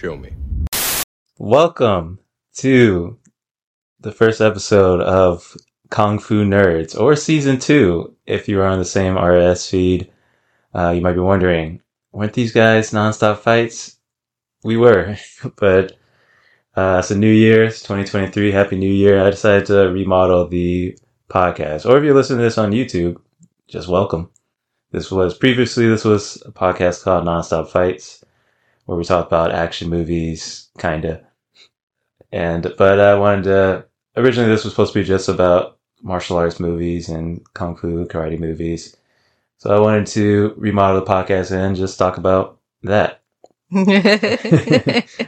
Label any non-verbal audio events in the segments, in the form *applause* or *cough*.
Show me. Welcome to the first episode of Kung Fu Nerds, or season two, if you are on the same RSS feed. Uh, you might be wondering, weren't these guys nonstop fights? We were, *laughs* but uh, it's a new year, it's 2023. Happy New Year. I decided to remodel the podcast. Or if you're listening to this on YouTube, just welcome. This was previously, this was a podcast called Nonstop Fights, where we talk about action movies, kinda. And, but I wanted to, originally this was supposed to be just about martial arts movies and kung fu karate movies. So I wanted to remodel the podcast and just talk about that, *laughs*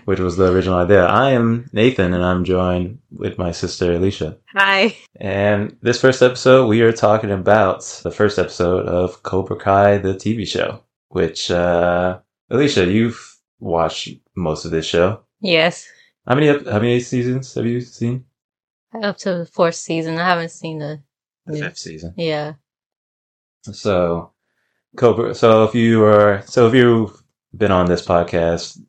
which was the original idea. I am Nathan and I'm joined with my sister Alicia. Hi. And this first episode, we are talking about the first episode of Cobra Kai, the TV show, which, uh, Alicia, you've watched most of this show. Yes. How many, how many seasons have you seen? Up to the fourth season. I haven't seen the. The fifth season. Yeah. So, Cobra. So if you are, so if you've been on this podcast,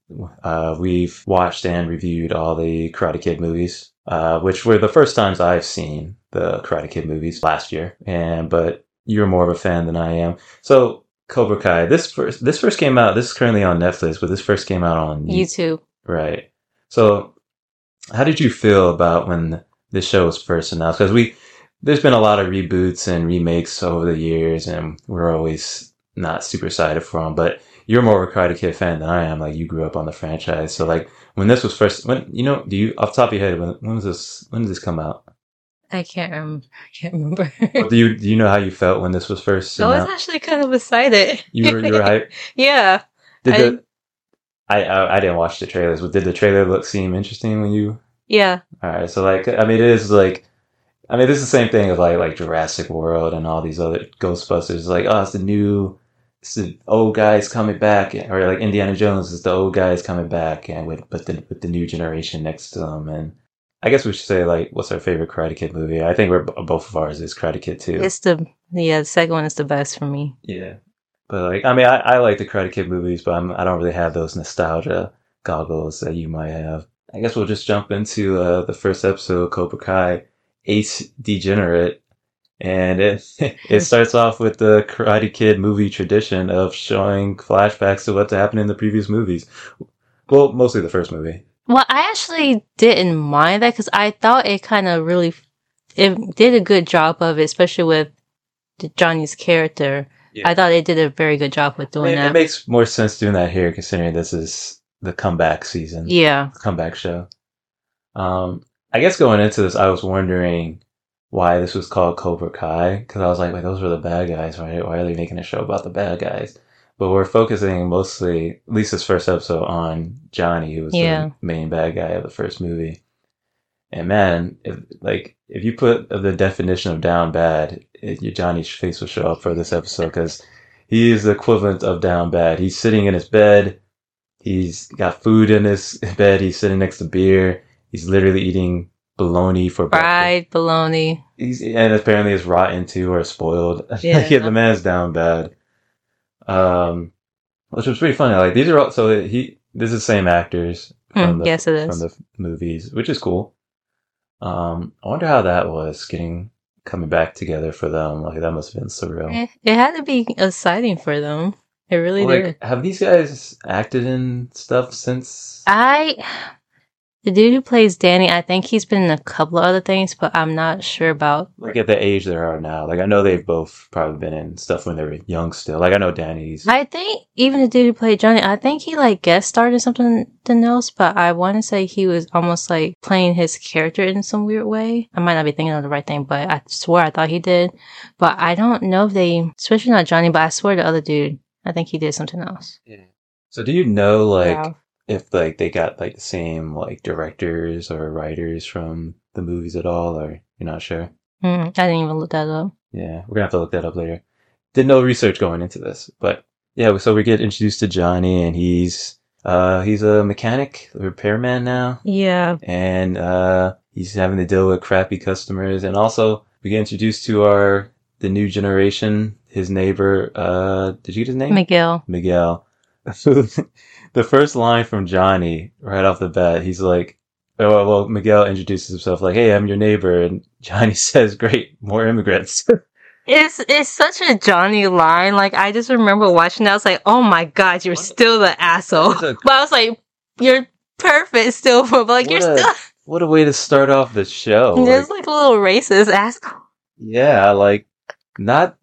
uh, we've watched and reviewed all the Karate Kid movies, uh, which were the first times I've seen the Karate Kid movies last year. And but you're more of a fan than I am. So Cobra Kai. This first, this first came out. This is currently on Netflix, but this first came out on YouTube. Right. So, how did you feel about when this show was first announced? Because we, there's been a lot of reboots and remakes over the years, and we're always not super excited for them. But you're more of a Karate Kid fan than I am. Like you grew up on the franchise, so like when this was first, when you know, do you off the top of your head when when was this? When did this come out? I can't remember. I can't remember. Do you do you know how you felt when this was first I was announced? actually kind of excited. You were you were hyped. *laughs* yeah. Did I- the I, I I didn't watch the trailers, but did the trailer look seem interesting when you Yeah. All right, so like, I mean, it is like, I mean, this is the same thing as like like Jurassic World and all these other Ghostbusters. Like, oh, it's the new, it's the old guys coming back, or like Indiana Jones is the old guys coming back, and with but the with the new generation next to them. And I guess we should say like, what's our favorite Karate Kid movie? I think we're both of ours is Karate Kid too. It's the yeah. The second one is the best for me. Yeah, but like, I mean, I, I like the Karate Kid movies, but I'm, I don't really have those nostalgia goggles that you might have. I guess we'll just jump into uh, the first episode, Cobra Kai, Ace Degenerate, and it *laughs* it starts off with the Karate Kid movie tradition of showing flashbacks to what happened in the previous movies. Well, mostly the first movie. Well, I actually didn't mind that because I thought it kind of really it did a good job of it, especially with Johnny's character. Yeah. I thought they did a very good job with I doing that. it makes more sense doing that here, considering this is the comeback season. yeah. comeback show. Um, I guess going into this, I was wondering why this was called Cobra Kai because I was like, wait, those were the bad guys, right? Why are they making a show about the bad guys? But we're focusing mostly, at least this first episode, on Johnny, who was Yeah. the main bad guy of the first movie. And man, if, like if you put the definition of down bad, it, your Johnny's face will show up for this episode because he is the equivalent of down bad. He's sitting in his bed. He's got food in his *laughs* bed. He's sitting next to beer. He's literally eating bologna for breakfast. Fried bologna. He's, and apparently it's rotten too or spoiled. *laughs* Yeah. yeah, the man's down bad. Um, which was pretty funny. Like these are all, so he, this is the same actors from Mm, the, yes, it is. from the movies, which is cool. Um, I wonder how that was getting, coming back together for them. Like that must have been surreal. Eh, It had to be exciting for them. It really like, did. have these guys acted in stuff since? I, the dude who plays Danny, I think he's been in a couple of other things, but I'm not sure about. like at the age they are now. Like I know they've both probably been in stuff when they were young still. Like I know Danny's. I think even the dude who played Johnny, I think he like guest starred in something else, but I want to say he was almost like playing his character in some weird way. I might not be thinking of the right thing, but I swear I thought he did. But I don't know if they, especially not Johnny, but I swear the other dude, I think he did something else. Yeah. So do you know like Yeah. If like they got like the same like directors or writers from the movies at all, or you're not sure? Mm, I didn't even look that up. Yeah, we're gonna have to look that up later. Did no research going into this, but yeah. So we get introduced to Johnny, and he's uh he's a mechanic, a repairman now, Yeah. and uh he's having to deal with crappy customers, and also we get introduced to our the new generation. His neighbor, uh, did you get his name? Miguel. Miguel, *laughs* the first line from Johnny right off the bat, he's like, oh, well, well, Miguel introduces himself like, "Hey, I'm your neighbor," and *laughs* Johnny says, "Great, more immigrants." *laughs* It's it's such a Johnny line. Like I just remember watching that. I was like, oh my god, you're still the asshole. A- *laughs* But I was like, you're perfect still, but like you're What a- still. what a way to start off the show! There's Like, like a little racist asshole. yeah, like not.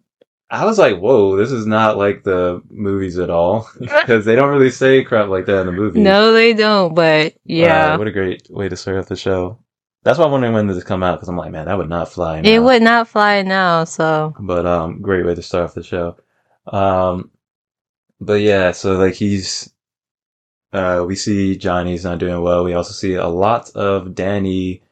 I was like, "Whoa, this is not like the movies at all," *laughs* because they don't really say crap like that in the movies. No, they don't. But yeah, what a great way to start off the show. That's why I'm wondering when this come out because I'm like, man, that would not fly. it would not fly now. So but um, great way to start off the show. Um, but yeah, so like he's, uh, we see Johnny's not doing well. We also see a lot of Danny,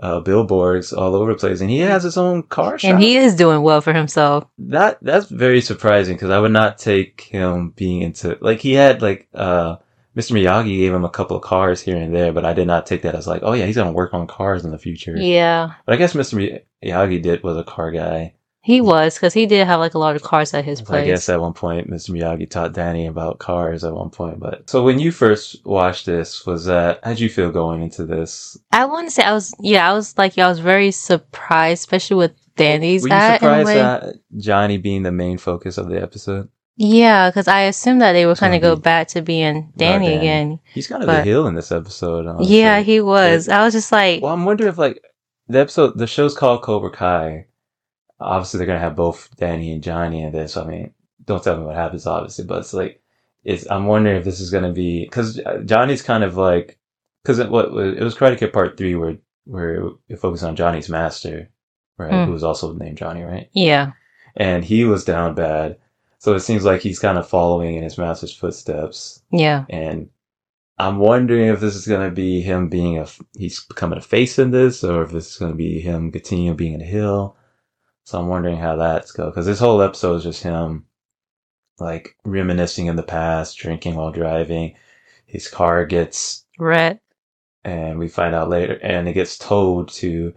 uh, billboards all over the place, and he has his own car shop. and he is doing well for himself. that that's very surprising because I would not take him being into like he had like uh Mr. Miyagi gave him a couple of cars here and there, but I did not take that as like, oh yeah, he's gonna work on cars in the future. Yeah, But I guess Mr. Miyagi did was a car guy. He was because he did have like a lot of cars at his place. I guess at one point Mr. Miyagi taught Danny about cars at one point. But so when you first watched this, was that how'd you feel going into this? I want to say I was yeah I was like yeah, I was very surprised, especially with Danny's Were you at surprised at Johnny being the main focus of the episode? Yeah, because I assumed that they were So kind of go back to being Danny Danny. again. He's kind of But- the heel in this episode. honestly. Yeah, he was. I was just like, Well, I'm wondering if like the episode, the show's called Cobra Kai. Obviously, they're gonna have both Danny and Johnny in this. I mean, don't tell me what happens, obviously, but it's like, it's. I'm wondering if this is gonna be because Johnny's kind of like because it, what it was Karate Kid Part Three where where it focused on Johnny's master, right? Mm. Who was also named Johnny, right? yeah, And he was down bad, so it seems like he's kind of following in his master's footsteps. yeah. And I'm wondering if this is going to be him being a, he's becoming a face in this, or if this is going to be him continuing being a heel. So I'm wondering how that's go. Cause this whole episode is just him, like, reminiscing in the past, drinking while driving. His car gets, Red. and we find out later, and it gets towed to,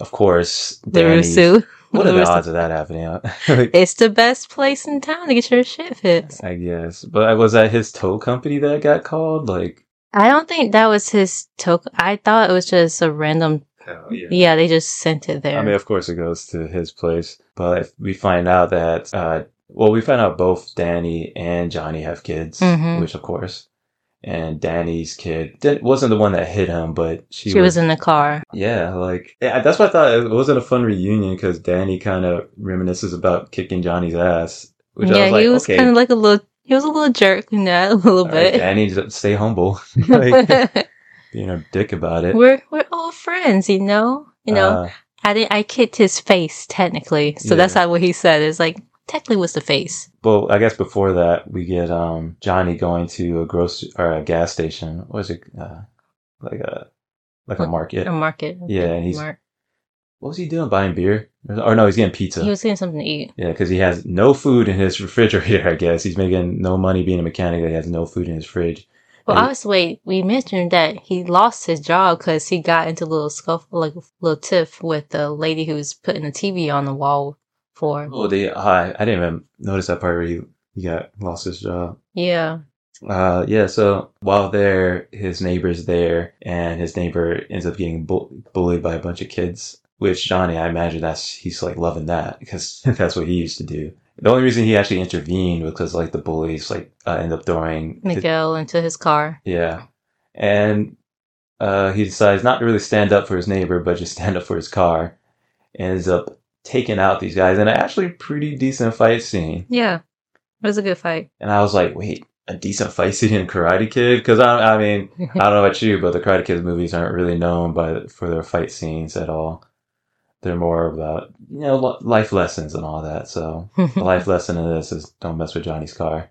of course, The Danny's. Rusu. *laughs* What are the odds of that happening? Like, *laughs* It's the best place in town to get your shit fixed. I guess. But was that his tow company that got called? Like, I don't think that was his token. I thought it was just a random. Oh, Yeah, they just sent it there. I mean, of course, it goes to his place, but if we find out that, uh, well, we find out both Danny and Johnny have kids, Mhm. which of course, and Danny's kid wasn't the one that hit him, but she, she was in the car. yeah, like yeah, that's why I thought it wasn't a fun reunion because Danny kind of reminisces about kicking Johnny's ass, which I yeah, was like, he was okay, kind of like a little. He was a little jerk in that *laughs* a little all right, bit. Danny, just stay humble, *laughs* *laughs* like being a dick about it. we're we're all friends, you know. You know, Uh, I did. I kicked his face technically, so Yeah. that's not what he said. It's like technically was the face. Well, I guess before that, we get um Johnny going to a grocery or a gas station. What is it? Uh, like a like a market. A market. Yeah, and he's- Mark. What was he doing? Buying beer? Or no, he's getting pizza. He was getting something to eat. yeah, because he has no food in his *laughs* refrigerator. I guess he's making no money being a mechanic. He has no food in his fridge. Well, And- obviously, we mentioned that he lost his job because he got into a little scuffle, like a little tiff with the lady who was putting the TV on the wall for. Oh, they. I I didn't even notice that part where he he got lost his job. Yeah. Uh, yeah, so while there, his neighbor's there, and his neighbor ends up getting bull- bullied by a bunch of kids. Which Johnny, I imagine that's he's like loving that because *laughs* that's what he used to do. The only reason he actually intervened was because like the bullies like uh, end up throwing his- Miguel into his car. yeah, and uh, he decides not to really stand up for his neighbor, but just *laughs* stand up for his car. and Ends up taking out these guys in an actually pretty decent fight scene. Yeah. It was a good fight. And I was like, wait, a decent fight scene in Karate Kid? Because I, I mean, I don't know about you, but the Karate Kid movies aren't really known by for their fight scenes at all. They're more about you know life lessons and all that. So *laughs* the life lesson in this is don't mess with Johnny's car.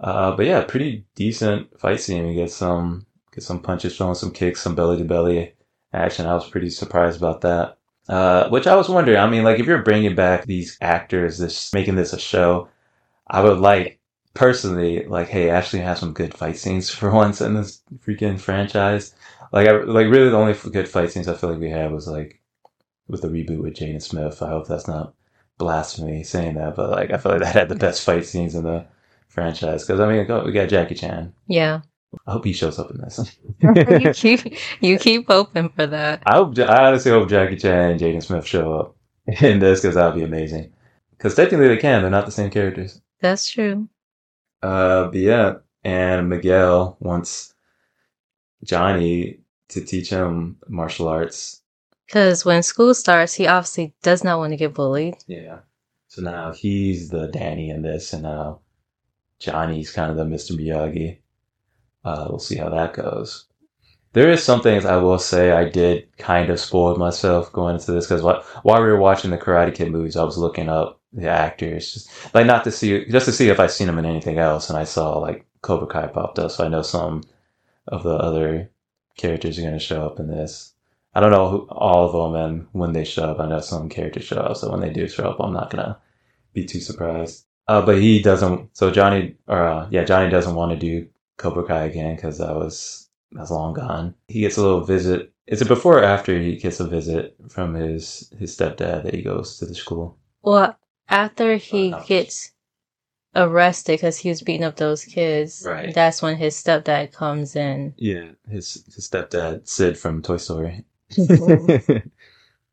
Uh, but yeah, pretty decent fight scene. We get some get some punches thrown, some kicks, some belly to belly action. I was pretty surprised about that. Uh, which I was wondering. I mean, like if you're bringing back these actors, this making this a show, I would like personally like, hey, Ashley has some good fight scenes *laughs* for once in this freaking franchise. Like, I like really the only good fight scenes I feel like we had was like with the reboot with Jaden Smith. I hope that's not blasphemy saying that, but like I feel like that had the best fight scenes in the franchise. Because I mean, we got Jackie Chan. Yeah. I hope he shows up in this. *laughs* you *laughs* keep you keep hoping for that. I hope I honestly hope Jackie Chan and Jaden Smith show up *laughs* in this because that would be amazing. Because technically they can, they're not the same characters. That's true. Uh, but yeah, and Miguel wants Johnny to teach him martial arts. Because when school starts, he obviously does not want to get bullied. Yeah. So now he's the Danny in this, and Johnny's kind of the Mr. Miyagi. Uh, we'll see how that goes. There is some things I will say I did kind of spoil myself going into this because while we were watching the Karate Kid movies, I was looking up the actors, just, like not to see, just to see if I've seen them in anything else, and I saw like Cobra Kai popped up, so I know some of the other characters are going to show up in this. I don't know who, all of them and when they show up. I know some characters show up, so when they do show up, I'm not gonna be too surprised. Uh, but he doesn't. So Johnny, or uh, yeah, Johnny doesn't want to do Cobra Kai again because that was that's long gone. He gets a little visit. Is it before or after he gets a visit from his his stepdad that he goes to the school? Well, after he Uh, gets arrested because he was beating up those kids, Right. that's when his stepdad comes in. Yeah, his his stepdad Sid from Toy Story. *laughs*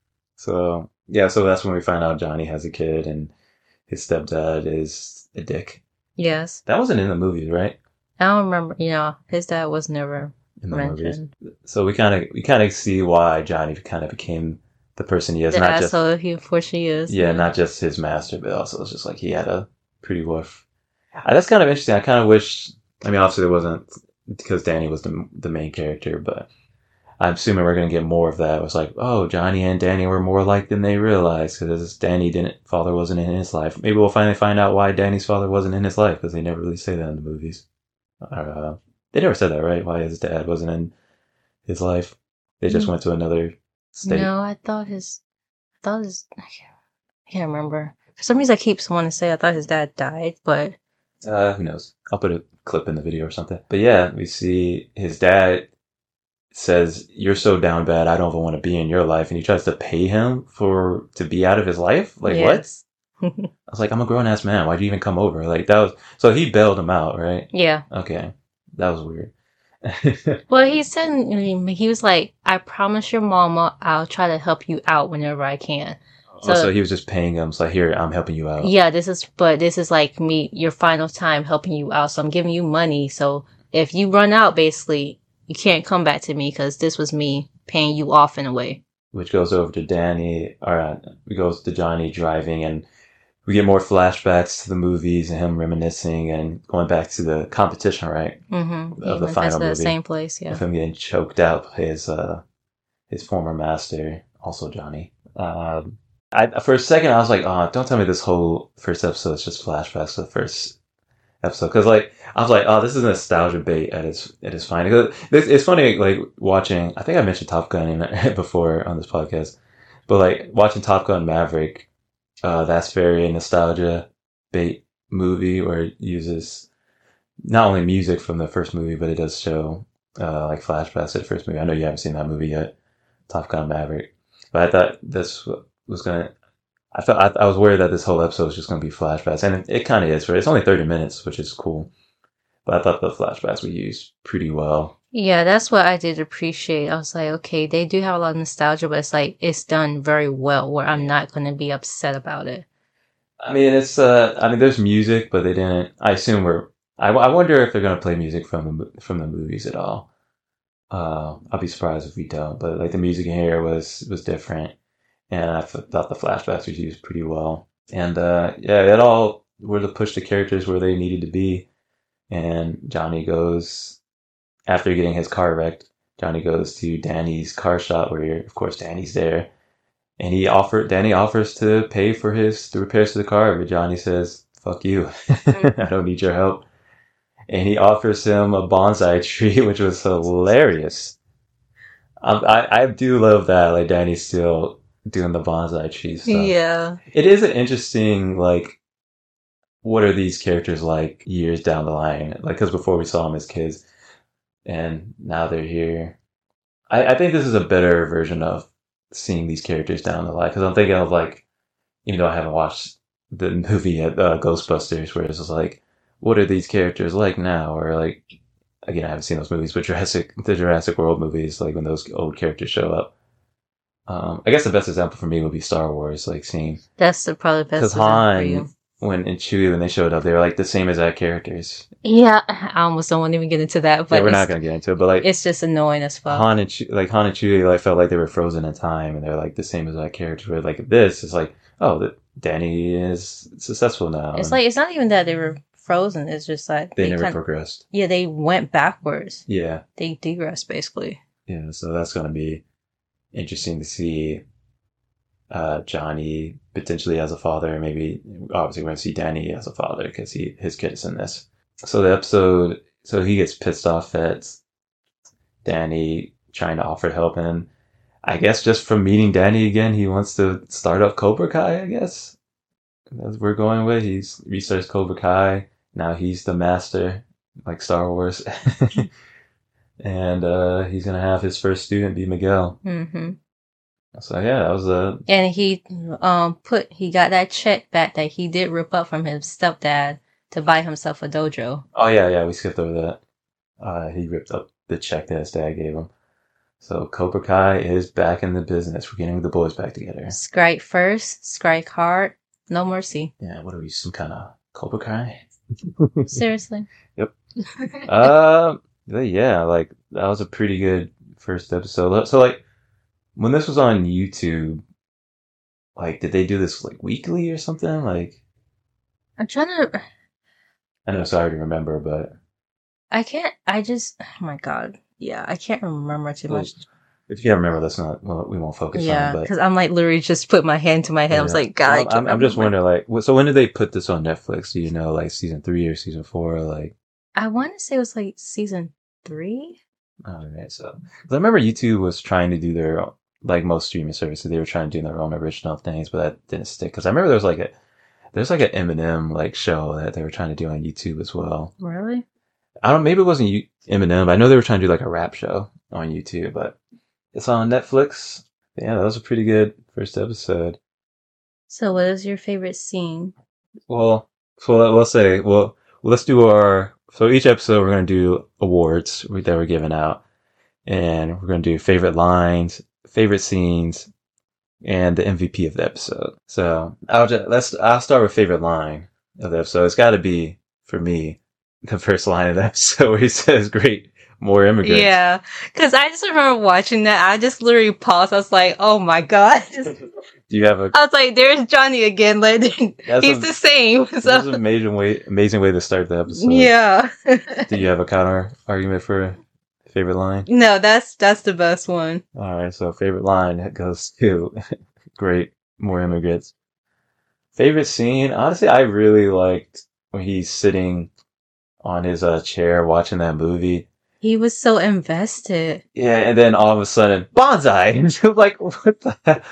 *laughs* so yeah, so that's when we find out Johnny has a kid and his stepdad is a dick. Yes. That wasn't in the movie, right? I don't remember, you know, his dad was never In the movies. mentioned. So we kind of we kind of see why Johnny kind of became the person he is, The not just asshole he unfortunately is. yeah, not just his master, but also it's just like he had a pretty rough. That's kind of interesting. I kind of wish. I mean, obviously, it wasn't because Danny was the the main character, but I'm assuming we're gonna get more of that. It was like, oh, Johnny and Danny were more alike than they realized because Danny didn't father wasn't in his life. Maybe we'll finally find out why Danny's father wasn't in his life because they never really say that in the movies. Uh, they never said that, right? Why his dad wasn't in his life? They just Mm. went to another state. No, I thought his, I thought his, I can't, I can't remember. For some reason, I keep wanting to say I thought his dad died, but Uh, who knows? I'll put a clip in the video or something. But yeah, we see his dad says, "You're so down bad. I don't even want to be in your life," and he tries to pay him for to be out of his life. Like what? what? *laughs* I was like, "I'm a grown ass man. Why'd you even come over?" Like that was so he bailed him out, right? yeah. Okay, that was weird. *laughs* Well, he said he was like, "I promise your mama, I'll try to help you out whenever I can." Oh, so, So- he was just paying him. So here, I'm helping you out. Yeah, this is, but this is like me, your final time helping you out. So I'm giving you money. So if you run out, basically, you can't come back to me because this was me paying you off in a way. which goes over to Danny, or uh, it goes to Johnny driving, and we get more flashbacks to the movies and him reminiscing and going back to the competition, right? Mm-hmm. Of the final the movie. same place. Yeah. Of him getting choked out by his uh, his former master, also Johnny. Um, I for a second I was like, oh, don't tell me this whole first episode is just flashbacks to the first episode because like I was like, oh, this is nostalgia bait at its at its finest. 'Cause It's, funny like watching. I think I mentioned Top Gun in, *laughs* before on this podcast, but like watching Top Gun Maverick, uh, that's very nostalgia bait movie where it uses not only music from the first movie, but it does show uh, like flashbacks to the first movie. I know you haven't seen that movie yet, Top Gun Maverick, but I thought this was gonna. I felt I, I was worried that this whole episode was just gonna be flashbacks, and it, it kind of is. Right, it's only thirty minutes, which is cool. But I thought the flashbacks were used pretty well. Yeah, that's what I did appreciate. I was like, okay, they do have a lot of nostalgia, but it's like it's done very well where I'm not going to be upset about it. I mean, it's uh, I mean, there's music, but they didn't. I assume we're. I, I wonder if they're gonna play music from the from the movies at all. Uh, I'll be surprised if we don't. But like the music in here was was different, and I thought the flashbacks was used pretty well. And uh, yeah, it all were to push the characters where they needed to be. And Johnny goes after getting his car wrecked. Johnny goes to Danny's car shop where, of course, Danny's there. And he offered Danny offers to pay for his the repairs to the car, but Johnny says, "Fuck you, *laughs* I don't need your help." And he offers him a bonsai tree, *laughs* which was hilarious. Um, I I do love that. Like Danny's still doing the bonsai tree stuff. Yeah. It is an interesting like. What are these characters like years down the line? Like, because before we saw them as kids, and now they're here. I, I think this is a better version of seeing these characters down the line because I'm thinking of like, even though I haven't watched the *laughs* movie yet, uh, Ghostbusters, where it's just like, what are these characters like now? Or like, again, I haven't seen those movies, but Jurassic, the Jurassic World movies, like when those old characters show up. Um, I guess the best example for me would be Star Wars, like seeing That's the probably best because Han, you. when and Chewie when they showed up, they were like the same exact characters. Yeah, I almost don't want to even get into that, but yeah, we're not gonna get into it, but like it's just annoying as fuck. Han and Chewie, like Han and Chewie, like felt like they were frozen in time, and they're like the same exact characters. Where like this is like, oh, Danny is successful now. it's like it's not even that they were frozen. It's just like they, never kind- progressed. yeah they went backwards. Yeah, They degressed basically. yeah. So that's gonna be interesting to see. Uh, Johnny potentially as a father, maybe obviously we're gonna see Danny as a father because he his kid is in this. So the episode, so he gets pissed off at Danny trying to offer help, and I guess just from meeting Danny again, he wants to start up Cobra Kai. I guess as we're going with, he's researched Cobra Kai. Now he's the master, like Star Wars, *laughs* and uh, he's gonna have his first student be Miguel. Mm-hmm. So yeah, that was a And he um put he got that check back that he did rip up from his stepdad to buy himself a dojo. oh yeah yeah we skipped over that. Uh, he ripped up the check that his dad gave him. So Cobra Kai is back in the business. We're getting the boys back together. Strike first, strike hard, no mercy. Yeah, what are we? Some kind of Cobra Kai? *laughs* Seriously. Yep. *laughs* uh, but yeah, like that was a pretty good first episode. So like when this was on YouTube, like did they do this like weekly or something? Like I'm trying to I know it's hard to remember, but I can't I just oh my god. Yeah, I can't remember too Well, much. if you can't remember, that's not well, we won't focus Yeah, on. it, because I'm like literally just put my hand to my head. I was like, God, I Well, I'm, I'm just wondering, like, so when did they put this on Netflix? Do you know, like season three or season four? Like, I want to say it was like season three. all right, so I remember YouTube was trying to do their own- like most streaming services, they were trying to do their own original things, but that didn't stick. Because I remember there was like a there's like an Eminem like show that they were trying to do on YouTube as well. Really? I don't maybe it wasn't U- Eminem. But I know they were trying to do like a rap show on YouTube, but it's on Netflix. Yeah, that was a pretty good first episode. So, what is your favorite scene? Well, so we'll say, well, let's do our, so each episode we're going to do awards that were given out. And we're going to do favorite lines, favorite scenes, and the MVP of the episode. So I'll just, let's, I'll start with favorite line of the episode. It's got to be, for me, the first line of the *laughs* episode where he says, great, more immigrants. Yeah, because I just remember watching that. I just literally paused. I was like, "Oh my god!" *laughs* Do you have a, I was like, "There's Johnny again. Like *laughs* That's he's a- the same." this is an amazing way, amazing way to start the episode. yeah, *laughs* Do you have a counter argument for favorite line? no, that's that's the best one. All right, so favorite line goes *laughs* to great more immigrants. Favorite scene, honestly, I really liked when he's sitting on his uh, chair watching that movie. He was so invested. Yeah, and then all of a sudden, bonsai. Like, what the heck?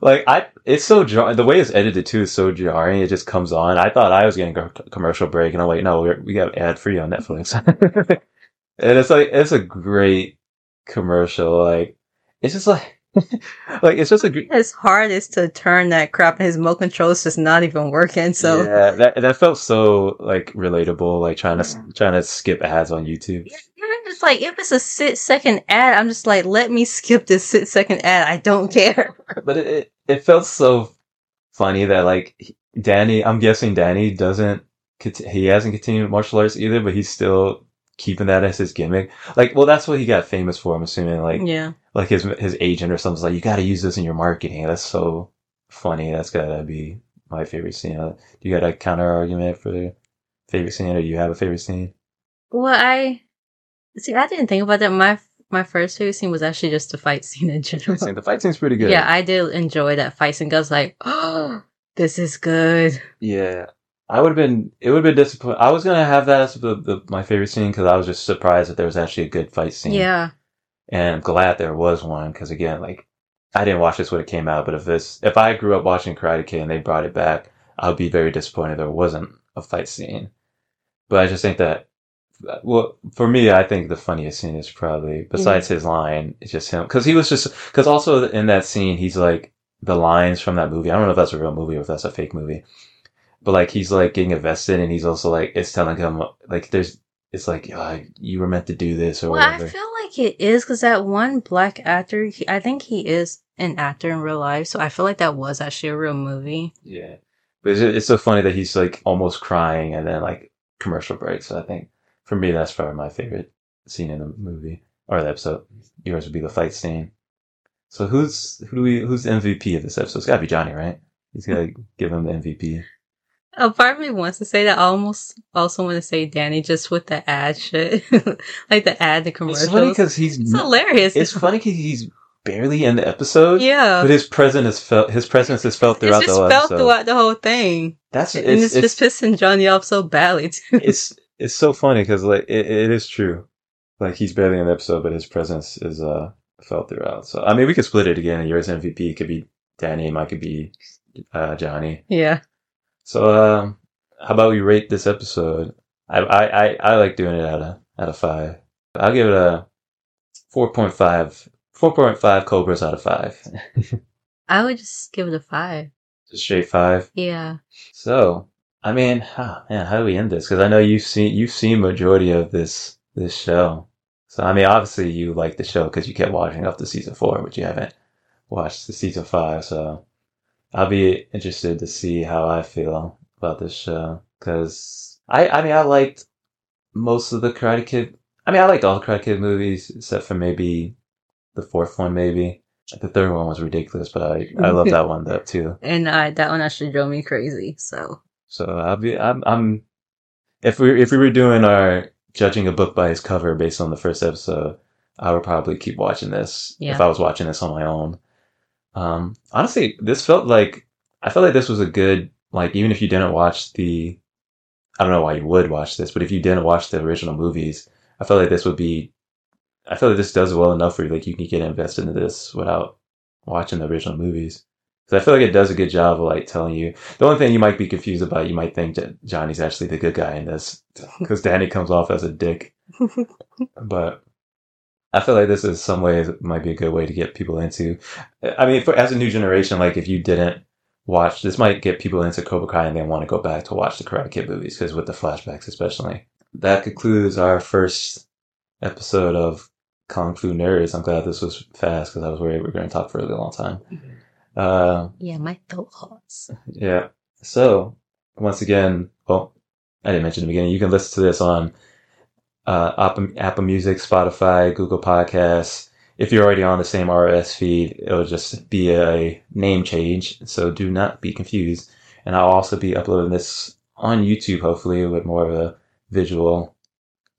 Like, I, it's so jarring. The way it's edited too is so jarring. It just comes on. I thought I was getting a commercial break, and I'm like, no, we're, we got ad free on Netflix. *laughs* and it's like, it's a great commercial. Like, it's just like, *laughs* like, it's just a great, His hard is to turn that crap, and his remote control is just not even working. So yeah, that, that felt so, like, relatable, like trying to, trying to skip ads on YouTube. Like, if it's a six second ad, I'm just like, let me skip this six second ad. I don't care. but it, it it felt so funny that like Danny, I'm guessing Danny doesn't he hasn't continued martial arts either, but he's still keeping that as his gimmick. Like, well, that's what he got famous for. I'm assuming like yeah. like his his agent or something's like, you got to use this in your marketing. That's so funny. That's gotta be my favorite scene. Do you got a counter argument for the favorite scene, or do you have a favorite scene? Well, I see. I didn't think about that. My my first favorite scene was actually just the fight scene in general. The fight scene's pretty good. Yeah, I did enjoy that fight scene. I was like, oh, this is good. Yeah. I would have been, it would have been disappointed. I was going to have that as the, the, my favorite scene because I was just surprised that there was actually a good fight scene. Yeah. And I'm glad there was one because again, like, I didn't watch this when it came out, but if this, if I grew up watching Karate Kid and they brought it back, I would be very disappointed there wasn't a fight scene. But I just think that, well, for me, I think the funniest scene is probably, mm-hmm. besides his line, it's just him. Cause he was just, cause also in that scene, he's like, the lines from that movie, I don't know if that's a real movie or if that's a fake movie but like he's like getting invested, and he's also like it's telling him like there's it's like oh, you were meant to do this or Well, whatever. I feel like it is because that one black actor, he, I think he is an actor in real life, so I feel like that was actually a real movie. Yeah, but it's, it's so funny that he's like almost crying, and then like commercial break. So I think for me, that's probably my favorite scene in the movie or the episode. Yours would be the fight scene. So who's who do we who's the MVP of this episode? It's got to be Johnny, right? He's got to give him the MVP. A oh, part of me wants to say that. I almost also want to say Danny just with the ad shit, *laughs* like the ad, the commercials. It's funny because he's It's hilarious. it's funny because he's barely in the episode. yeah. But his presence is felt. His presence is felt throughout it's just the whole felt episode. throughout the whole thing, That's and it's, it's, just pissing Johnny off so badly too. it's it's so funny because like it, it is true. Like he's barely in the episode, but his presence is uh felt throughout. So I mean, we could split it again. Yours MVP could be Danny, mine could be uh, Johnny. yeah, So um, how about we rate this episode? I I I, I like doing it out of out of five. I'll give it a 4.5. 4.5 cobras out of five. *laughs* I would just give it a five. Just straight five. Yeah, So, I mean, ah, man, how do we end this? Because I know you've seen you've seen majority of this this show. So, I mean, obviously you like the show because you kept watching up to season four, but you haven't watched the season five. So, I'll be interested to see how I feel about this show because I I mean I liked most of the Karate Kid. I mean, I liked all the Karate Kid movies except for maybe the fourth one, maybe. The third one was ridiculous, but I I love *laughs* that one though too. and I that one actually drove me crazy. So So I'll be I'm I'm if we if we were doing our judging a book by its cover based on the first episode, I would probably keep watching this Yeah. if I was watching this on my own. Um honestly, this felt like I felt like this was a good like even if you didn't watch the I don't know why you would watch this, but if you didn't watch the original movies, I felt like this would be I feel like this does well enough for you like you can get invested into this without watching the original movies. So I feel like it does a good job of like telling you. The only thing you might be confused about, you might think that Johnny's actually the good guy in this because Danny comes off as a dick. *laughs* But I feel like this is some ways might be a good way to get people into. I mean, for, as a new generation, like if you didn't watch, this might get people into Cobra Kai and they want to go back to watch the Karate Kid movies because with the flashbacks, especially. That concludes our first episode of Kung Fu Nerds. I'm glad this was fast because I was worried we were going to talk for a really long time. Mm-hmm. Uh, yeah, my throat hurts. yeah. So once again, well, I didn't mention in the beginning. You can listen to this on uh, Apple, Apple Music, Spotify, Google Podcasts. If you're already on the same RSS feed, it'll just be a name change. So do not be confused. And I'll also be uploading this on YouTube, hopefully, with more of a visual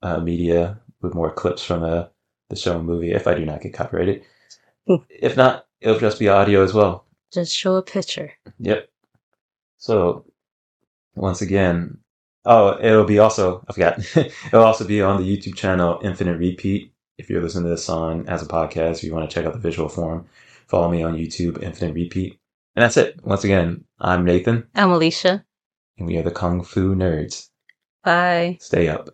uh, media, with more clips from the, the show and movie, if I do not get copyrighted. Hmm. if not, it'll just be audio as well. Just show a picture. Yep. So once again, oh, it'll be also I forgot. *laughs* it'll also be on the YouTube channel Infinite Repeat. If you're listening to this on as a podcast, if you want to check out the visual form, follow me on YouTube Infinite Repeat. And that's it. Once again, I'm Nathan, I'm Alicia. and we are the Kung Fu Nerds. Bye. Stay up.